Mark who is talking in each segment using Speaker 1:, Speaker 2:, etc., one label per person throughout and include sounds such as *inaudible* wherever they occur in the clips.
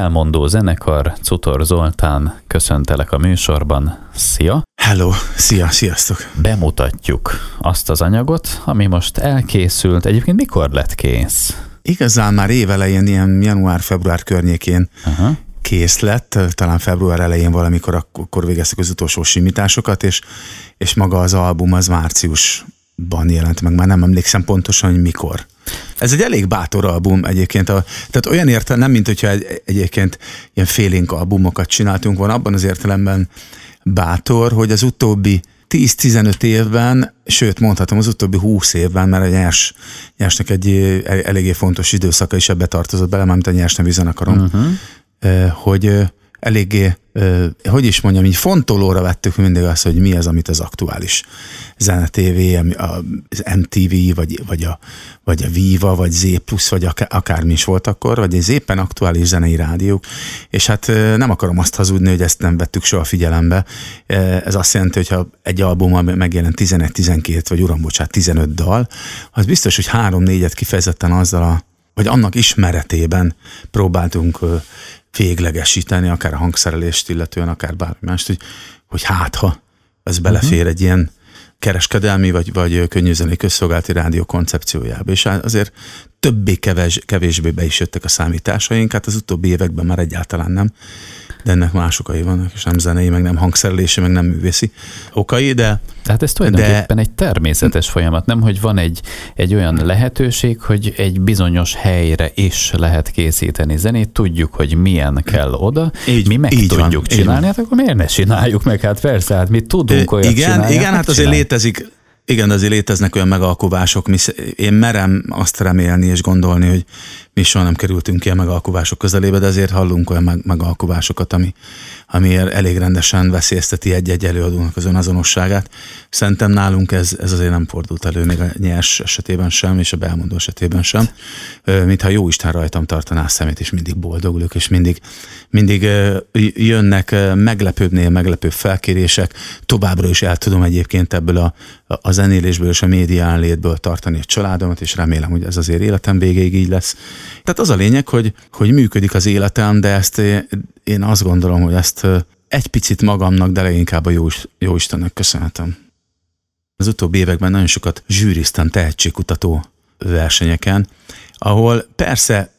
Speaker 1: Belmondó zenekar, Cutor Zoltán, köszöntelek a műsorban. Szia!
Speaker 2: Hello, szia, sziasztok!
Speaker 1: Bemutatjuk azt az anyagot, ami most elkészült. Egyébként mikor lett kész?
Speaker 2: Igazán már évelején, ilyen január-február környékén uh-huh. kész lett, talán február elején valamikor akkor végeztük az utolsó simításokat, és, és maga az album az márciusban jelent meg, már nem emlékszem pontosan, hogy mikor. Ez egy elég bátor album egyébként. A, tehát olyan értelem, nem mint hogyha egy, egyébként ilyen félénk albumokat csináltunk volna, abban az értelemben bátor, hogy az utóbbi 10-15 évben, sőt mondhatom az utóbbi 20 évben, mert a nyers, nyersnek egy eléggé fontos időszaka is ebbe tartozott bele, mármint a nyers nevű zenekarom, uh-huh. hogy eléggé, hogy is mondjam, így fontolóra vettük mindig azt, hogy mi az, amit az aktuális Zene TV, az MTV, vagy, vagy, a, vagy a Viva, vagy Z vagy akár, akármi is volt akkor, vagy az éppen aktuális zenei rádiók, és hát nem akarom azt hazudni, hogy ezt nem vettük soha figyelembe. Ez azt jelenti, hogy ha egy album megjelent 11-12, vagy uram, bocsánat, 15 dal, az biztos, hogy három-négyet kifejezetten azzal a vagy annak ismeretében próbáltunk véglegesíteni, akár a hangszerelést illetően, akár bármi mást, hogy, hogy hát ha ez belefér uh-huh. egy ilyen kereskedelmi vagy, vagy könnyűzenei közszolgálati rádió koncepciójába. És azért többé kevés, kevésbé be is jöttek a számításaink, hát az utóbbi években már egyáltalán nem de ennek más okai vannak, és nem zenei, meg nem hangszerelési, meg nem művészi okai, de...
Speaker 1: Tehát ez tulajdonképpen de... egy természetes folyamat, nem, hogy van egy, egy olyan lehetőség, hogy egy bizonyos helyre is lehet készíteni zenét, tudjuk, hogy milyen kell oda, így, mi meg így tudjuk van, csinálni, hát akkor miért ne csináljuk meg? Hát persze, hát mi tudunk olyat
Speaker 2: igen,
Speaker 1: csinálni.
Speaker 2: Igen, hát, hát azért létezik, igen, azért léteznek olyan megalkovások, én merem azt remélni és gondolni, hogy mi soha nem kerültünk ilyen megalkovások közelébe, de azért hallunk olyan meg, megalkovásokat, ami, ami elég rendesen veszélyezteti egy-egy előadónak az önazonosságát. Szerintem nálunk ez, ez azért nem fordult elő, még a nyers esetében sem, és a belmondó esetében sem. Mintha jó Isten rajtam tartaná a szemét, és mindig boldogulok, és mindig, mindig jönnek meglepőbbnél meglepőbb felkérések. Továbbra is el tudom egyébként ebből a, a zenélésből és a média létből tartani a családomat, és remélem, hogy ez azért életem végéig így lesz. Tehát az a lényeg, hogy, hogy működik az életem, de ezt én azt gondolom, hogy ezt egy picit magamnak, de leginkább a jó, Istennek köszönhetem. Az utóbbi években nagyon sokat zsűriztem tehetségkutató versenyeken, ahol persze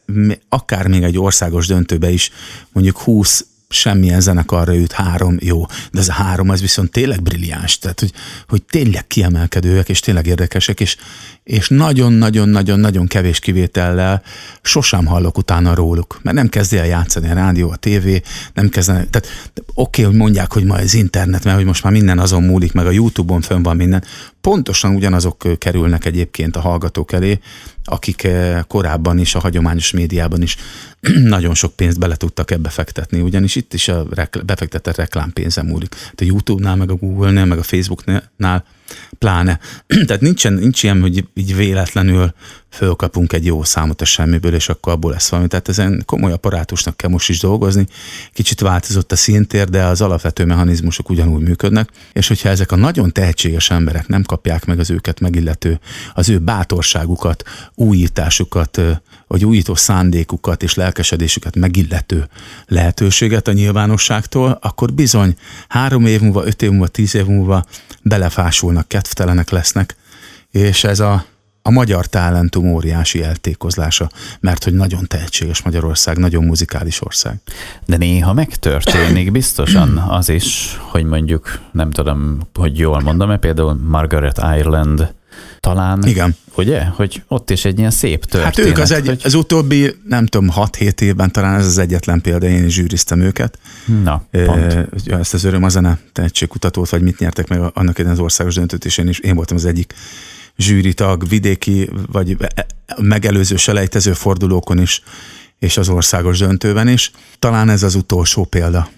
Speaker 2: akár még egy országos döntőbe is mondjuk 20 semmilyen zenekarra jut három, jó, de ez a három, ez viszont tényleg brilliáns, tehát hogy, hogy tényleg kiemelkedőek, és tényleg érdekesek, és, és nagyon-nagyon-nagyon-nagyon kevés kivétellel sosem hallok utána róluk, mert nem kezdi el játszani a rádió, a tévé, nem kezdenek, tehát oké, okay, hogy mondják, hogy ma az internet, mert hogy most már minden azon múlik, meg a Youtube-on fönn van minden, pontosan ugyanazok kerülnek egyébként a hallgatók elé, akik korábban is a hagyományos médiában is *clears throat* nagyon sok pénzt bele tudtak ebbe fektetni, ugyanis itt is a befektetett reklámpénzem múlik. A YouTube-nál, meg a Google-nál, meg a Facebook-nál pláne. *clears throat* Tehát nincsen, nincs ilyen, hogy így véletlenül fölkapunk egy jó számot a semmiből, és akkor abból lesz valami. Tehát ezen komoly apparátusnak kell most is dolgozni. Kicsit változott a szintér, de az alapvető mechanizmusok ugyanúgy működnek, és hogyha ezek a nagyon tehetséges emberek nem kapják meg az őket megillető, az ő bátorságukat, újításukat, vagy újító szándékukat és lelkesedésüket megillető lehetőséget a nyilvánosságtól, akkor bizony három év múlva, öt év múlva, tíz év múlva belefásulnak, kedvtelenek lesznek, és ez a, a magyar talentum óriási eltékozlása, mert hogy nagyon tehetséges Magyarország, nagyon muzikális ország.
Speaker 1: De néha megtörténik biztosan az is, hogy mondjuk, nem tudom, hogy jól mondom-e, például Margaret Ireland talán.
Speaker 2: Igen.
Speaker 1: Ugye? Hogy ott is egy ilyen szép történet.
Speaker 2: Hát ők az, egy, hogy... az utóbbi, nem tudom, 6-7 évben talán ez az egyetlen példa, én is zsűriztem őket.
Speaker 1: Na, pont.
Speaker 2: E, ezt az öröm a zene tehetségkutatót, vagy mit nyertek meg annak az országos döntőt, és én, is, én voltam az egyik zsűritag, vidéki, vagy e, e, megelőző selejtező fordulókon is, és az országos döntőben is. Talán ez az utolsó példa.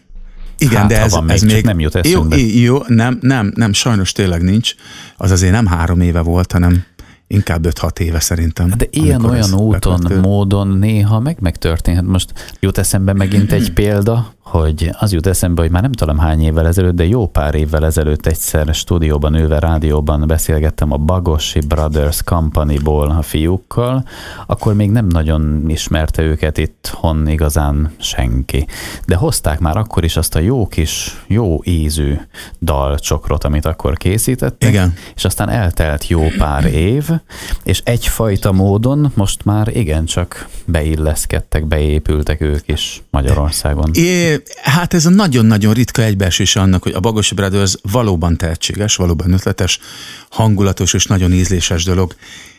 Speaker 1: Igen, hát, de ez, van, ez még, még nem jut eszünkbe.
Speaker 2: Jó, jó, nem, nem, nem, sajnos tényleg nincs. Az azért nem három éve volt, hanem inkább 5-6 éve szerintem.
Speaker 1: De ilyen-olyan úton, beköltő. módon néha meg megtörténhet. Most jut eszembe megint egy *clears throat* példa, hogy az jut eszembe, hogy már nem tudom hány évvel ezelőtt, de jó pár évvel ezelőtt egyszer stúdióban ülve, rádióban beszélgettem a Bagosi Brothers Company-ból a fiúkkal, akkor még nem nagyon ismerte őket itthon igazán senki. De hozták már akkor is azt a jó kis, jó ízű dalcsokrot, amit akkor készítettek,
Speaker 2: Igen.
Speaker 1: és aztán eltelt jó pár év, és egyfajta módon most már igencsak beilleszkedtek, beépültek ők is Magyarországon.
Speaker 2: É, hát ez a nagyon-nagyon ritka egybeesés annak, hogy a Bagosi Brothers valóban tehetséges, valóban ötletes, hangulatos és nagyon ízléses dolog,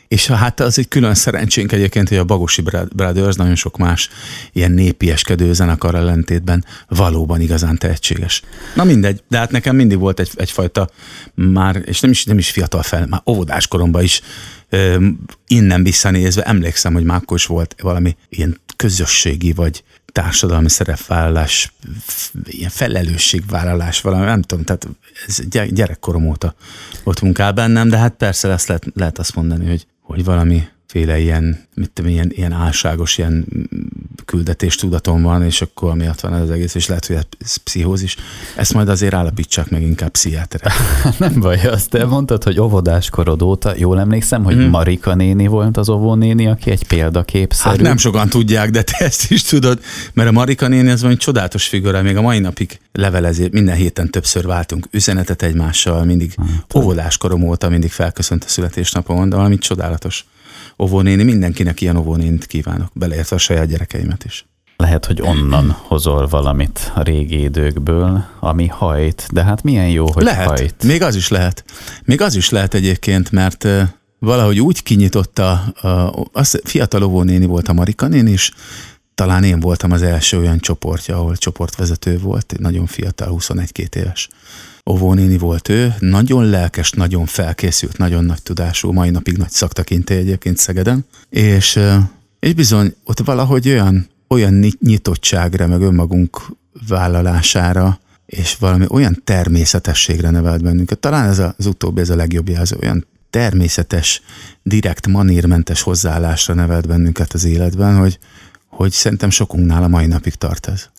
Speaker 2: és hát az egy külön szerencsénk egyébként, hogy a Bagosi Brothers nagyon sok más ilyen népieskedő zenekar ellentétben valóban igazán tehetséges. Na mindegy, de hát nekem mindig volt egy, egyfajta már, és nem is, nem is fiatal fel, már óvodás koromban is innen visszanézve emlékszem, hogy már akkor is volt valami ilyen közösségi vagy társadalmi szerepvállalás, ilyen felelősségvállalás, valami, nem tudom, tehát ez gyerekkorom óta ott munkál bennem, de hát persze ezt lehet, lehet azt mondani, hogy, hogy valami féle ilyen, mit tudom, ilyen, ilyen álságos, ilyen küldetés tudatom van, és akkor miatt van ez az egész, és lehet, hogy ez pszichózis. Ezt majd azért állapítsák meg inkább pszichiátere. *laughs*
Speaker 1: Nem baj, azt te mondtad, hogy óvodás korod óta, jól emlékszem, hogy hmm. Marika néni volt az óvónéni, aki egy példaképszerű.
Speaker 2: Hát nem sokan tudják, de te ezt is tudod, mert a Marika néni az valami csodálatos figura, még a mai napig levelezi, minden héten többször váltunk üzenetet egymással, mindig hát, óvodás korom óta mindig felköszönt a születésnapomon, de valami csodálatos óvónéni, mindenkinek ilyen óvónénit kívánok, beleértve a saját gyerekeimet is.
Speaker 1: Lehet, hogy onnan hozol valamit a régi időkből, ami hajt, de hát milyen jó, hogy
Speaker 2: lehet.
Speaker 1: hajt.
Speaker 2: Még az is lehet. Még az is lehet egyébként, mert valahogy úgy kinyitotta, az fiatal óvónéni volt a Marika néni is, talán én voltam az első olyan csoportja, ahol csoportvezető volt, nagyon fiatal, 21-2 éves óvónéni volt ő, nagyon lelkes, nagyon felkészült, nagyon nagy tudású, mai napig nagy szaktakintély egyébként Szegeden, és, és bizony ott valahogy olyan, olyan nyitottságra, meg önmagunk vállalására, és valami olyan természetességre nevelt bennünket. Talán ez az utóbbi, ez a legjobb jelző, olyan természetes, direkt, manírmentes hozzáállásra nevelt bennünket az életben, hogy, hogy szerintem sokunknál a mai napig tart ez.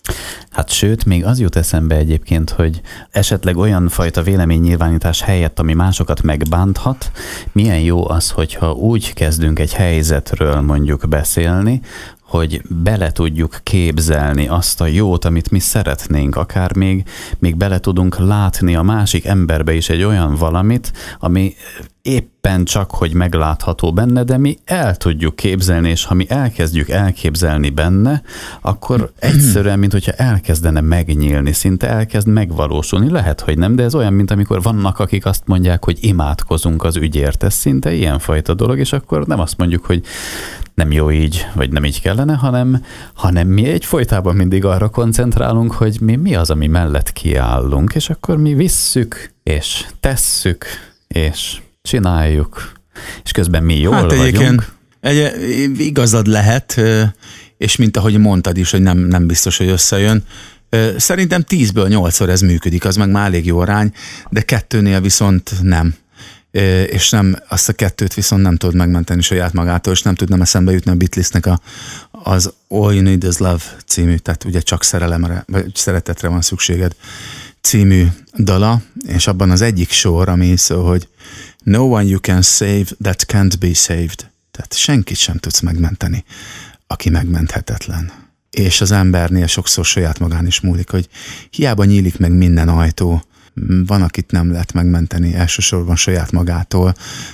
Speaker 1: Hát sőt, még az jut eszembe egyébként, hogy esetleg olyan fajta véleménynyilvánítás helyett, ami másokat megbánthat, milyen jó az, hogyha úgy kezdünk egy helyzetről mondjuk beszélni, hogy bele tudjuk képzelni azt a jót, amit mi szeretnénk, akár még, még bele tudunk látni a másik emberbe is egy olyan valamit, ami éppen csak, hogy meglátható benne, de mi el tudjuk képzelni, és ha mi elkezdjük elképzelni benne, akkor *clears throat* egyszerűen, mint hogyha elkezdene megnyílni, szinte elkezd megvalósulni. Lehet, hogy nem, de ez olyan, mint amikor vannak, akik azt mondják, hogy imádkozunk az ügyért. Ez szinte ilyenfajta dolog, és akkor nem azt mondjuk, hogy nem jó így, vagy nem így kellene, hanem, hanem mi egyfolytában mindig arra koncentrálunk, hogy mi mi az, ami mellett kiállunk, és akkor mi visszük, és tesszük, és csináljuk, és közben mi jól hát vagyunk.
Speaker 2: Egy, igazad lehet, és mint ahogy mondtad is, hogy nem, nem biztos, hogy összejön, Szerintem 10-ből 8-szor ez működik, az meg már elég jó arány, de kettőnél viszont nem. És nem, azt a kettőt viszont nem tudod megmenteni saját magától, és nem tudnám eszembe jutni a Beatlesnek a, az All You Need Is Love című, tehát ugye csak szerelemre, vagy szeretetre van szükséged című dala, és abban az egyik sor, ami szó, hogy No one you can save that can't be saved. Tehát senkit sem tudsz megmenteni, aki megmenthetetlen. És az embernél sokszor saját magán is múlik, hogy hiába nyílik meg minden ajtó, van, akit nem lehet megmenteni, elsősorban saját magától.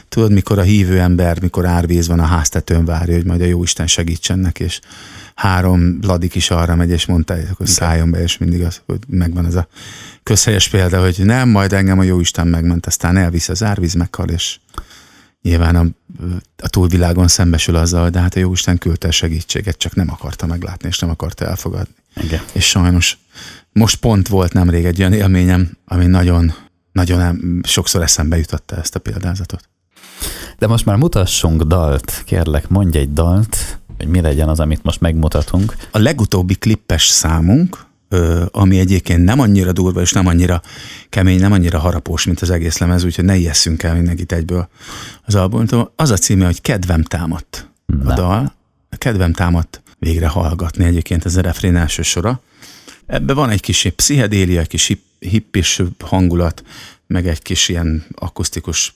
Speaker 2: Tudod, mikor a hívő ember, mikor árvíz van a háztetőn várja, hogy majd a Jóisten segítsen neki, és három ladik is arra megy, és mondta, hogy szálljon be, és mindig az, hogy megvan ez a közhelyes példa, hogy nem, majd engem a Jóisten megment, aztán elvisz az árvíz, meghal, és nyilván a, a túlvilágon szembesül azzal, de hát a Jóisten küldte segítséget, csak nem akarta meglátni, és nem akarta elfogadni.
Speaker 1: Igen.
Speaker 2: És sajnos most pont volt nemrég egy olyan élményem, ami nagyon, nagyon sokszor eszembe jutotta ezt a példázatot.
Speaker 1: De most már mutassunk dalt, kérlek, mondj egy dalt, hogy mi legyen az, amit most megmutatunk.
Speaker 2: A legutóbbi klippes számunk, ami egyébként nem annyira durva és nem annyira kemény, nem annyira harapós, mint az egész lemez, úgyhogy ne ijesszünk el mindenkit egyből az albumtól. Az a címe, hogy Kedvem támadt a dal. A Kedvem támadt végre hallgatni egyébként ez a refrén első sora. Ebben van egy kis pszichedélia, egy kis hippis hangulat, meg egy kis ilyen akusztikus,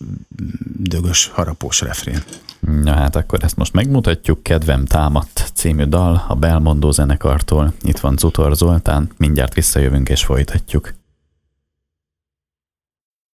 Speaker 2: dögös, harapós refrén.
Speaker 1: Na hát akkor ezt most megmutatjuk. Kedvem támadt című dal a Belmondó zenekartól. Itt van Zutor Zoltán, mindjárt visszajövünk és folytatjuk.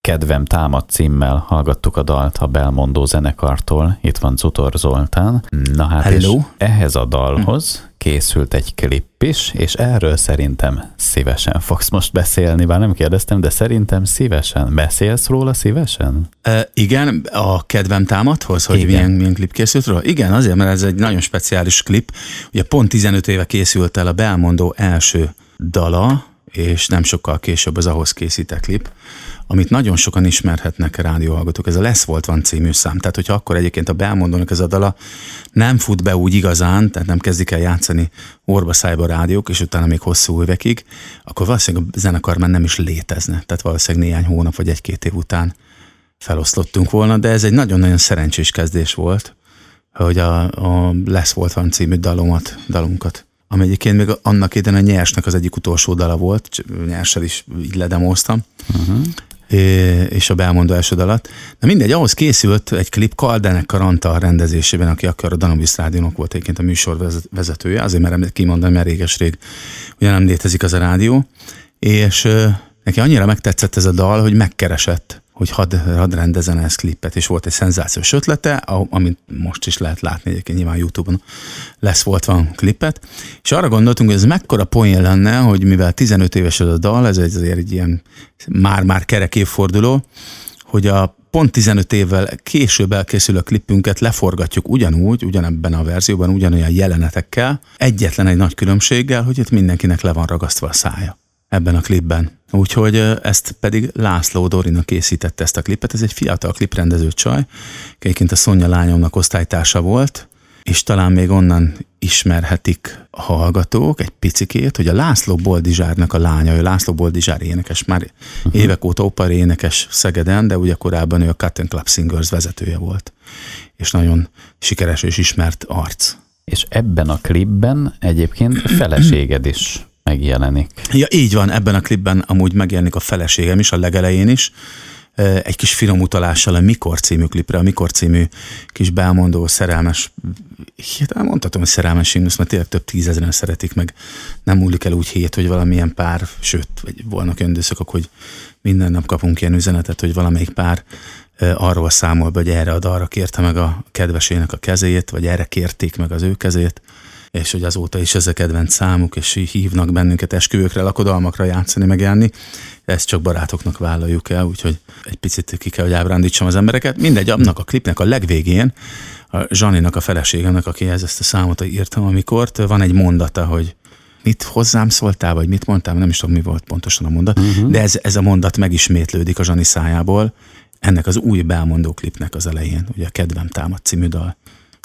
Speaker 1: Kedvem támad címmel hallgattuk a dalt a Belmondó zenekartól. Itt van Zutor Zoltán. Na hát Hello. és ehhez a dalhoz készült egy klip is, és erről szerintem szívesen fogsz most beszélni, bár nem kérdeztem, de szerintem szívesen. Beszélsz róla szívesen?
Speaker 2: E, igen, a kedvem támadhoz, hogy igen. milyen, milyen klip készült róla? Igen, azért, mert ez egy nagyon speciális klip. Ugye pont 15 éve készült el a Belmondó első dala, és nem sokkal később az ahhoz készített klip amit nagyon sokan ismerhetnek rádióhallgatók, ez a Lesz Volt Van című szám. Tehát, hogyha akkor egyébként a beelmondónak ez a dala nem fut be úgy igazán, tehát nem kezdik el játszani orba szájba rádiók, és utána még hosszú évekig, akkor valószínűleg a zenekar már nem is létezne. Tehát valószínűleg néhány hónap vagy egy-két év után feloszlottunk volna, de ez egy nagyon-nagyon szerencsés kezdés volt, hogy a, a Lesz Volt Van című dalomat, dalunkat ami egyébként még annak idején a Nyersnek az egyik utolsó dala volt, Nyerssel is így ledemoztam, uh-huh. És a Belmondó első alatt. Na mindegy, ahhoz készült egy klip Kaldenek Karanta rendezésében, aki akkor a Danubisz Rádiónak volt egyébként a műsor vezetője, azért merem kimondani, mert réges-rég ugye nem létezik az a rádió, és neki annyira megtetszett ez a dal, hogy megkeresett hogy hadd, had rendezen ezt klippet, és volt egy szenzációs ötlete, amit most is lehet látni egyébként nyilván Youtube-on lesz volt van klippet, és arra gondoltunk, hogy ez mekkora poén lenne, hogy mivel 15 éves az a dal, ez azért egy ilyen már-már kerek évforduló, hogy a pont 15 évvel később elkészülő klipünket leforgatjuk ugyanúgy, ugyanebben a verzióban, ugyanolyan jelenetekkel, egyetlen egy nagy különbséggel, hogy itt mindenkinek le van ragasztva a szája ebben a klipben. Úgyhogy ezt pedig László Dorina készítette ezt a klipet. Ez egy fiatal kliprendező csaj, egyébként a Szonya lányomnak osztálytársa volt, és talán még onnan ismerhetik a hallgatók egy picikét, hogy a László Boldizsárnak a lánya, ő László Boldizsár énekes, már uh-huh. évek óta opar énekes Szegeden, de ugye korábban ő a Cut Club Singers vezetője volt, és nagyon sikeres és ismert arc.
Speaker 1: És ebben a klipben egyébként feleséged is megjelenik.
Speaker 2: Ja, így van, ebben a klipben amúgy megjelenik a feleségem is, a legelején is, egy kis finom utalással a Mikor című klipre, a Mikor című kis belmondó, szerelmes, hirtelen mondhatom, hogy szerelmes himnusz, mert tényleg több tízezeren szeretik meg. Nem múlik el úgy hét, hogy valamilyen pár, sőt, vagy volnak öndőszakok, hogy minden nap kapunk ilyen üzenetet, hogy valamelyik pár arról számol be, hogy erre a dalra kérte meg a kedvesének a kezét, vagy erre kérték meg az ő kezét, és hogy azóta is ez a kedvenc számuk, és hívnak bennünket esküvőkre, lakodalmakra játszani, megjelenni. Ezt csak barátoknak vállaljuk el, úgyhogy egy picit ki kell, hogy ábrándítsam az embereket. Mindegy, annak a klipnek a legvégén, a Zsaninak, a feleségemnek, akihez ezt a számot írtam, amikor van egy mondata, hogy mit hozzám szóltál, vagy mit mondtál, nem is tudom, mi volt pontosan a mondat, uh-huh. de ez, ez a mondat megismétlődik a Zsani szájából, ennek az új belmondó klipnek az elején, ugye a Kedvem támad című dal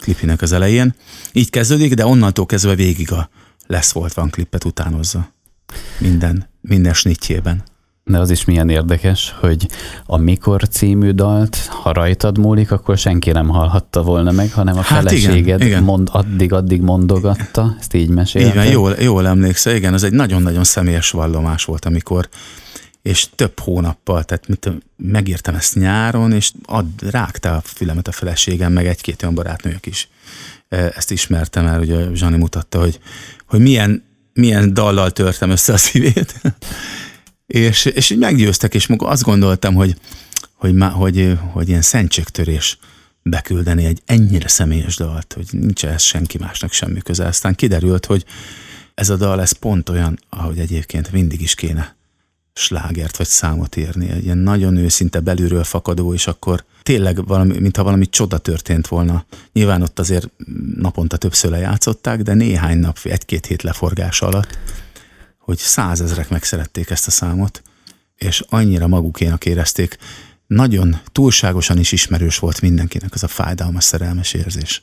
Speaker 2: klipinek az elején. Így kezdődik, de onnantól kezdve végig a lesz volt van klippet utánozza. Minden, minden snitjében.
Speaker 1: De az is milyen érdekes, hogy a Mikor című dalt, ha rajtad múlik, akkor senki nem hallhatta volna meg, hanem a hát feleséged igen, igen. Mond, addig-addig mondogatta, ezt így mesélte.
Speaker 2: Igen, jól, jól emlékszel, igen, ez egy nagyon-nagyon személyes vallomás volt, amikor és több hónappal, tehát mit, megírtam ezt nyáron, és ad, rágta a fülemet a feleségem, meg egy-két olyan barátnők is ezt ismertem el, hogy Zsani mutatta, hogy, hogy milyen, milyen dallal törtem össze a szívét. *laughs* és, és így meggyőztek, és maga azt gondoltam, hogy, hogy, hogy, hogy, hogy ilyen szentségtörés beküldeni egy ennyire személyes dalt, hogy nincs ez senki másnak semmi köze. Aztán kiderült, hogy ez a dal, ez pont olyan, ahogy egyébként mindig is kéne slágert vagy számot írni, egy ilyen nagyon őszinte belülről fakadó, és akkor tényleg valami, mintha valami csoda történt volna. Nyilván ott azért naponta többször lejátszották, de néhány nap, egy-két hét leforgás alatt, hogy százezrek megszerették ezt a számot, és annyira magukénak érezték, nagyon túlságosan is ismerős volt mindenkinek az a fájdalmas szerelmes érzés,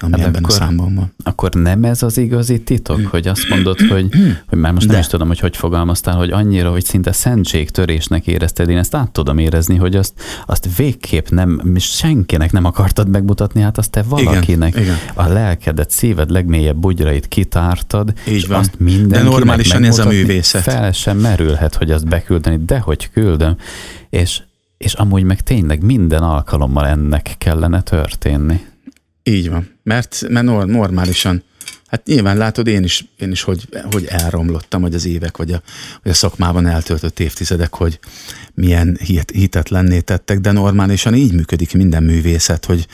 Speaker 2: ami hát ebben akkor, a számban van.
Speaker 1: Akkor nem ez az igazi titok, hogy azt mondod, hogy, *clears throat* hogy már most De. nem is tudom, hogy hogy fogalmaztál, hogy annyira, hogy szinte szentségtörésnek érezted, én ezt át tudom érezni, hogy azt, azt végképp nem, senkinek nem akartad megmutatni, hát azt te valakinek igen, igen. a lelkedet, szíved legmélyebb bugyrait kitártad, Így és van. azt mindenkinek De normálisan ez a művészet. Fel sem merülhet, hogy azt beküldeni, de hogy küldöm. És és amúgy meg tényleg minden alkalommal ennek kellene történni.
Speaker 2: Így van, mert, mert normálisan, hát nyilván látod, én is, én is hogy, hogy elromlottam, hogy az évek, vagy a, vagy a szakmában eltöltött évtizedek, hogy milyen hit, hitetlenné tettek, de normálisan így működik minden művészet, hogy,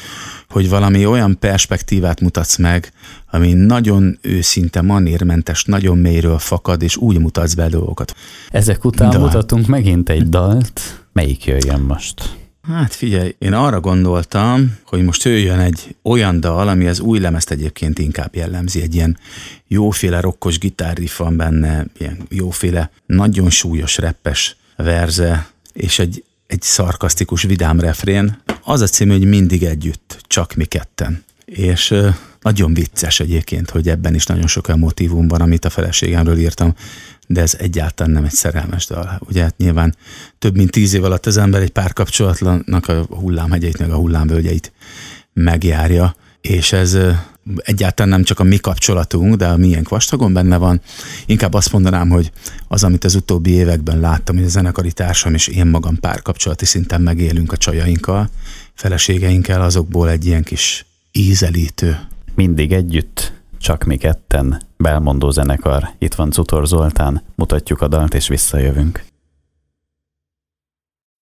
Speaker 2: hogy valami olyan perspektívát mutatsz meg, ami nagyon őszinte, manérmentes, nagyon mélyről fakad, és úgy mutatsz be dolgokat.
Speaker 1: Ezek után Dal. mutatunk megint egy dalt. Melyik jöjjön most?
Speaker 2: Hát figyelj, én arra gondoltam, hogy most jöjjön egy olyan dal, ami az új lemezt egyébként inkább jellemzi, egy ilyen jóféle rokkos gitárriff van benne, ilyen jóféle, nagyon súlyos, reppes verze, és egy, egy szarkasztikus, vidám refrén. Az a cím, hogy mindig együtt, csak mi ketten. És nagyon vicces egyébként, hogy ebben is nagyon sok olyan van, amit a feleségemről írtam de ez egyáltalán nem egy szerelmes dal. Ugye hát nyilván több mint tíz év alatt az ember egy párkapcsolatlannak a hullámhegyeit, meg a hullámvölgyeit megjárja, és ez egyáltalán nem csak a mi kapcsolatunk, de a milyen vastagon benne van. Inkább azt mondanám, hogy az, amit az utóbbi években láttam, hogy a zenekari társam és én magam párkapcsolati szinten megélünk a csajainkkal, feleségeinkkel, azokból egy ilyen kis ízelítő.
Speaker 1: Mindig együtt csak mi ketten, Belmondó zenekar, itt van Cutor Zoltán, mutatjuk a dalt és visszajövünk.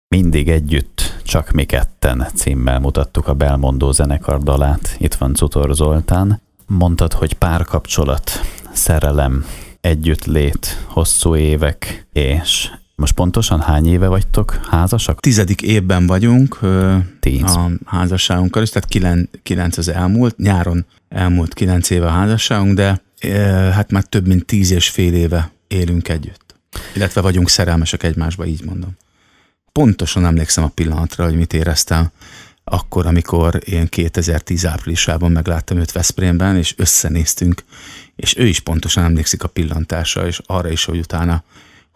Speaker 1: Mindig együtt, csak mi ketten címmel mutattuk a Belmondó zenekar dalát, itt van Cutor Zoltán. Mondtad, hogy párkapcsolat, szerelem, együttlét, hosszú évek, és most pontosan hány éve vagytok házasak?
Speaker 2: Tizedik évben vagyunk Tíz. a házasságunkkal is, tehát kilen, kilenc az elmúlt. Nyáron elmúlt kilenc éve a házasságunk, de hát már több mint tíz és fél éve élünk együtt. Illetve vagyunk szerelmesek egymásba, így mondom. Pontosan emlékszem a pillanatra, hogy mit éreztem akkor, amikor én 2010 áprilisában megláttam őt Veszprémben, és összenéztünk, és ő is pontosan emlékszik a pillantásra, és arra is, hogy utána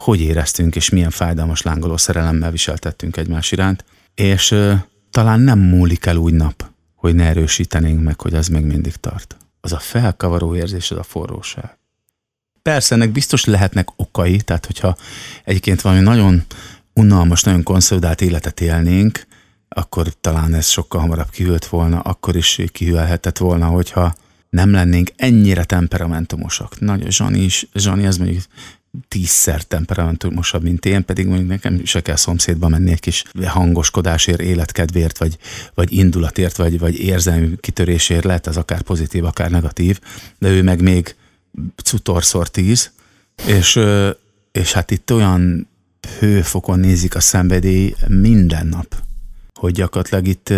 Speaker 2: hogy éreztünk, és milyen fájdalmas lángoló szerelemmel viseltettünk egymás iránt, és ö, talán nem múlik el úgy nap, hogy ne erősítenénk meg, hogy az még mindig tart. Az a felkavaró érzés, az a forróság. Persze, ennek biztos lehetnek okai, tehát hogyha egyébként valami nagyon unalmas, nagyon konszolidált életet élnénk, akkor talán ez sokkal hamarabb kihűlt volna, akkor is kihűlhetett volna, hogyha nem lennénk ennyire temperamentumosak. Nagy Zsani is, Zsani az mondjuk tízszer temperamentumosabb, mint én, pedig mondjuk nekem se kell szomszédba menni egy kis hangoskodásért, életkedvért, vagy, vagy indulatért, vagy, vagy érzelmi kitörésért, lehet ez akár pozitív, akár negatív, de ő meg még cutorszor tíz, és, és hát itt olyan hőfokon nézik a szenvedély minden nap, hogy gyakorlatilag itt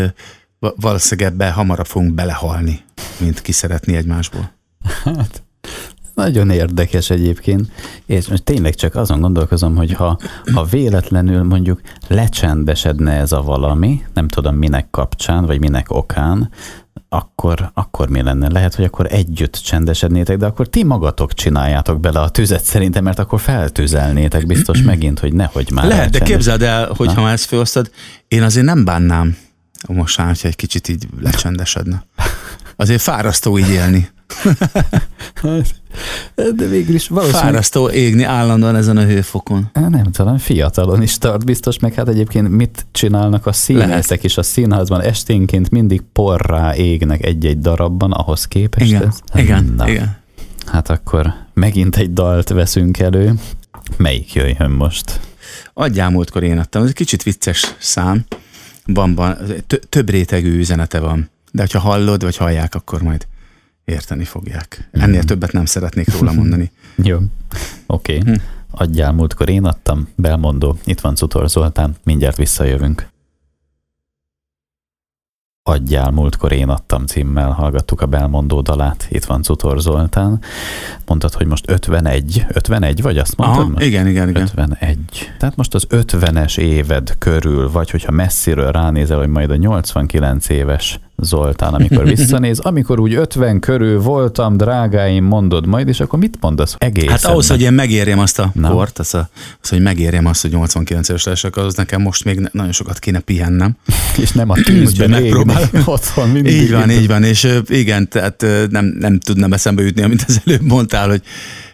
Speaker 2: valószínűleg ebbe hamarabb fogunk belehalni, mint ki szeretni egymásból.
Speaker 1: Hát, nagyon érdekes egyébként, és most tényleg csak azon gondolkozom, hogy ha, ha véletlenül mondjuk lecsendesedne ez a valami, nem tudom minek kapcsán, vagy minek okán, akkor, akkor mi lenne? Lehet, hogy akkor együtt csendesednétek, de akkor ti magatok csináljátok bele a tüzet szerintem, mert akkor feltüzelnétek biztos *clears throat* megint, hogy nehogy már
Speaker 2: Lehet, de képzeld el, hogy Na? ha ezt felosztad, én azért nem bánnám most már, hogyha egy kicsit így lecsendesedne. Azért fárasztó így élni.
Speaker 1: De végül is
Speaker 2: valószínűleg... Fárasztó égni állandóan ezen a hőfokon.
Speaker 1: Nem tudom, fiatalon is tart biztos, meg hát egyébként mit csinálnak a színészek is a színházban esténként mindig porrá égnek egy-egy darabban ahhoz képest.
Speaker 2: Igen, ez? igen, Na. igen.
Speaker 1: Hát akkor megint egy dalt veszünk elő. Melyik jöjjön most?
Speaker 2: Adjál múltkor én adtam, ez egy kicsit vicces szám. Van, van, több rétegű üzenete van. De ha hallod, vagy hallják, akkor majd érteni fogják. Ennél mm. többet nem szeretnék róla mondani. *laughs*
Speaker 1: Jó, oké. Okay. Hm. Adjál múltkor én adtam, belmondó. Itt van Cutor Zoltán, mindjárt visszajövünk. Adjál, múltkor én adtam címmel, hallgattuk a Belmondó dalát, itt van Cutor Zoltán. Mondtad, hogy most 51, 51 vagy azt mondtad?
Speaker 2: Aha,
Speaker 1: most?
Speaker 2: igen, igen, igen.
Speaker 1: 51. Tehát most az 50-es éved körül, vagy hogyha messziről ránézel, hogy majd a 89 éves Zoltán, amikor *laughs* visszanéz, amikor úgy 50 körül voltam, drágáim, mondod majd, és akkor mit mondasz egészen?
Speaker 2: Hát ahhoz, hogy én megérjem azt a Na. kort, az, a, az, hogy megérjem azt, hogy 89 éves leszek, az nekem most még nagyon sokat kéne pihennem. *laughs*
Speaker 1: és nem a *clears throat* tűzben megpróbálom. *laughs* otthon mindig.
Speaker 2: Így van, így van, és igen, tehát nem, nem tudnám eszembe jutni, amit az előbb mondtál, hogy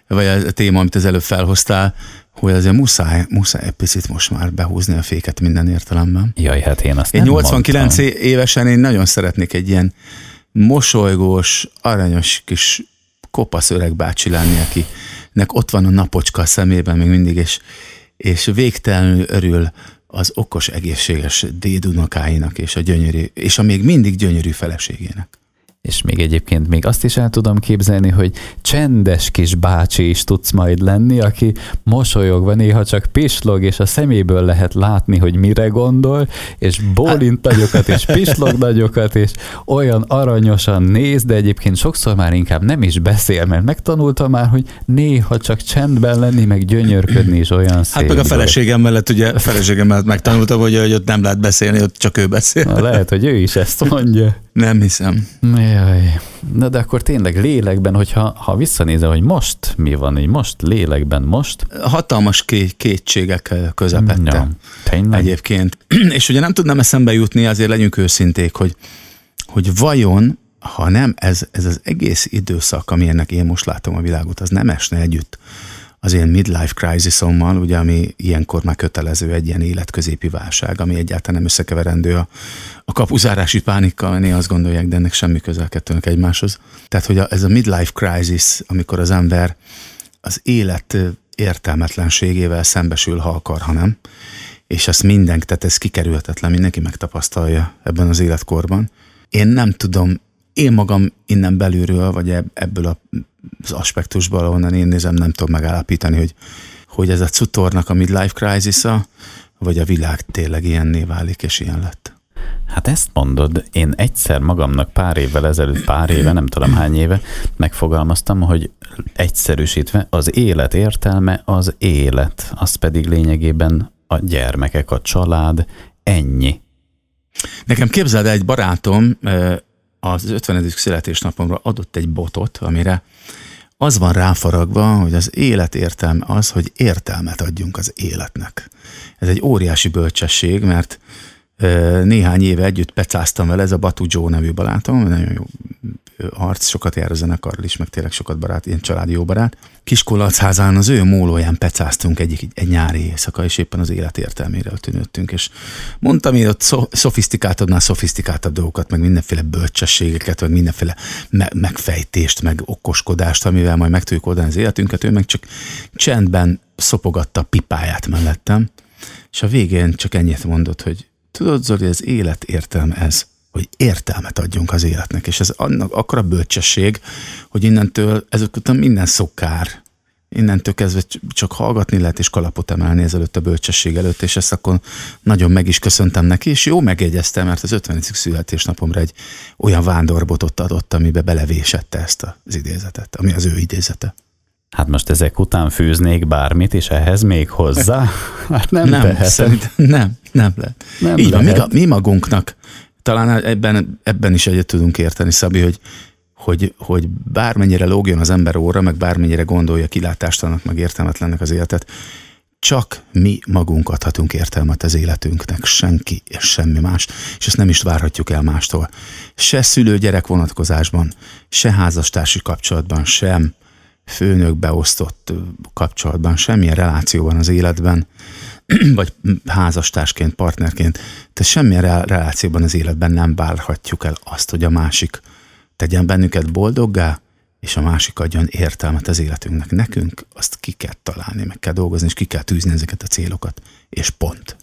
Speaker 2: vagy a téma, amit az előbb felhoztál, hogy azért muszáj, muszáj egy picit most már behúzni a féket minden értelemben.
Speaker 1: Jaj, hát én azt
Speaker 2: Én
Speaker 1: nem
Speaker 2: 89
Speaker 1: mondtam.
Speaker 2: évesen én nagyon szeretnék egy ilyen mosolygós, aranyos kis kopasz öreg bácsi lenni, akinek ott van a napocska a szemében még mindig, és, és végtelenül örül az okos, egészséges dédunokáinak és a gyönyörű, és a még mindig gyönyörű feleségének.
Speaker 1: És még egyébként még azt is el tudom képzelni, hogy csendes kis bácsi is tudsz majd lenni, aki mosolyogva néha csak pislog, és a szeméből lehet látni, hogy mire gondol, és bólint nagyokat, és pislog nagyokat, és olyan aranyosan néz, de egyébként sokszor már inkább nem is beszél, mert megtanulta már, hogy néha csak csendben lenni, meg gyönyörködni is olyan szép.
Speaker 2: Hát meg a feleségem mellett, ugye a feleségem mellett megtanultam, hogy, hogy ott nem lehet beszélni, ott csak ő beszél.
Speaker 1: Na, lehet, hogy ő is ezt mondja.
Speaker 2: Nem hiszem.
Speaker 1: Jaj. Na de akkor tényleg lélekben, hogyha ha visszanézel, hogy most mi van, így most lélekben, most?
Speaker 2: Hatalmas ké- kétségek közepette. Ja,
Speaker 1: tényleg?
Speaker 2: Egyébként. *clears throat* És ugye nem tudnám eszembe jutni, azért legyünk őszinték, hogy, hogy vajon, ha nem ez, ez az egész időszak, ami ennek én most látom a világot, az nem esne együtt az ilyen midlife crisisommal, ugye, ami ilyenkor már kötelező egy ilyen életközépi válság, ami egyáltalán nem összekeverendő a, a kapuzárási pánikkal, én azt gondolják, de ennek semmi közel kettőnek egymáshoz. Tehát, hogy a, ez a midlife crisis, amikor az ember az élet értelmetlenségével szembesül, ha akar, ha nem, és ezt mindenki, tehát ez kikerülhetetlen, mindenki megtapasztalja ebben az életkorban. Én nem tudom, én magam innen belülről, vagy ebből az aspektusból, ahonnan én nézem, nem tudom megállapítani, hogy, hogy ez a cutornak a midlife crisis vagy a világ tényleg ilyenné válik, és ilyen lett.
Speaker 1: Hát ezt mondod, én egyszer magamnak pár évvel ezelőtt, pár éve, nem tudom hány éve, megfogalmaztam, hogy egyszerűsítve az élet értelme az élet, az pedig lényegében a gyermekek, a család, ennyi.
Speaker 2: Nekem képzeld, egy barátom az 50. születésnapomra adott egy botot, amire az van ráfaragva, hogy az élet értelme az, hogy értelmet adjunk az életnek. Ez egy óriási bölcsesség, mert néhány éve együtt pecáztam vele, ez a Batu Joe nevű barátom, nagyon jó arc, sokat jár a zenekarral is, meg tényleg sokat barát, ilyen családi jó barát. Kiskolacházán az ő mólóján pecáztunk egy, egy nyári éjszaka, és éppen az élet értelmére tűnöttünk, és mondtam én ott szofisztikáltabbnál szofisztikáltabb dolgokat, meg mindenféle bölcsességeket, meg mindenféle me- megfejtést, meg okoskodást, amivel majd meg tudjuk oldani az életünket, ő meg csak csendben szopogatta pipáját mellettem, és a végén csak ennyit mondott, hogy tudod Zoli, az élet értelme ez hogy értelmet adjunk az életnek, és ez annak akkora bölcsesség, hogy innentől ezek után minden szokár, innentől kezdve csak hallgatni lehet és kalapot emelni ezelőtt a bölcsesség előtt, és ezt akkor nagyon meg is köszöntem neki, és jó megjegyeztem, mert az 50. születésnapomra egy olyan vándorbotot adott, amibe belevésette ezt az idézetet, ami az ő idézete.
Speaker 1: Hát most ezek után fűznék bármit, és ehhez még hozzá? *laughs* Hát nem,
Speaker 2: nem Szerintem nem, nem lehet. Nem Így lehet. van, mi, mi magunknak talán ebben, ebben is egyet tudunk érteni, Szabi, hogy, hogy, hogy bármennyire lógjon az ember óra, meg bármennyire gondolja kilátástalannak, meg értelmetlennek az életet, csak mi magunk adhatunk értelmet az életünknek, senki és semmi más, és ezt nem is várhatjuk el mástól. Se szülő-gyerek vonatkozásban, se házastársi kapcsolatban, sem főnök beosztott kapcsolatban, semmilyen relációban az életben, *clears throat* vagy házastársként, partnerként, te semmilyen relációban az életben nem várhatjuk el azt, hogy a másik tegyen bennünket boldoggá, és a másik adjon értelmet az életünknek. Nekünk azt ki kell találni, meg kell dolgozni, és ki kell tűzni ezeket a célokat. És pont.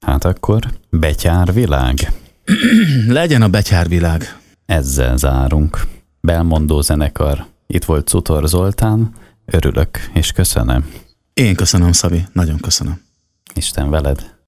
Speaker 1: Hát akkor betyárvilág. *clears throat*
Speaker 2: Legyen a betyárvilág.
Speaker 1: Ezzel zárunk. Belmondó zenekar. Itt volt Cutor Zoltán. Örülök, és köszönöm.
Speaker 2: Én köszönöm, Szabi. Nagyon köszönöm.
Speaker 1: Isten veled.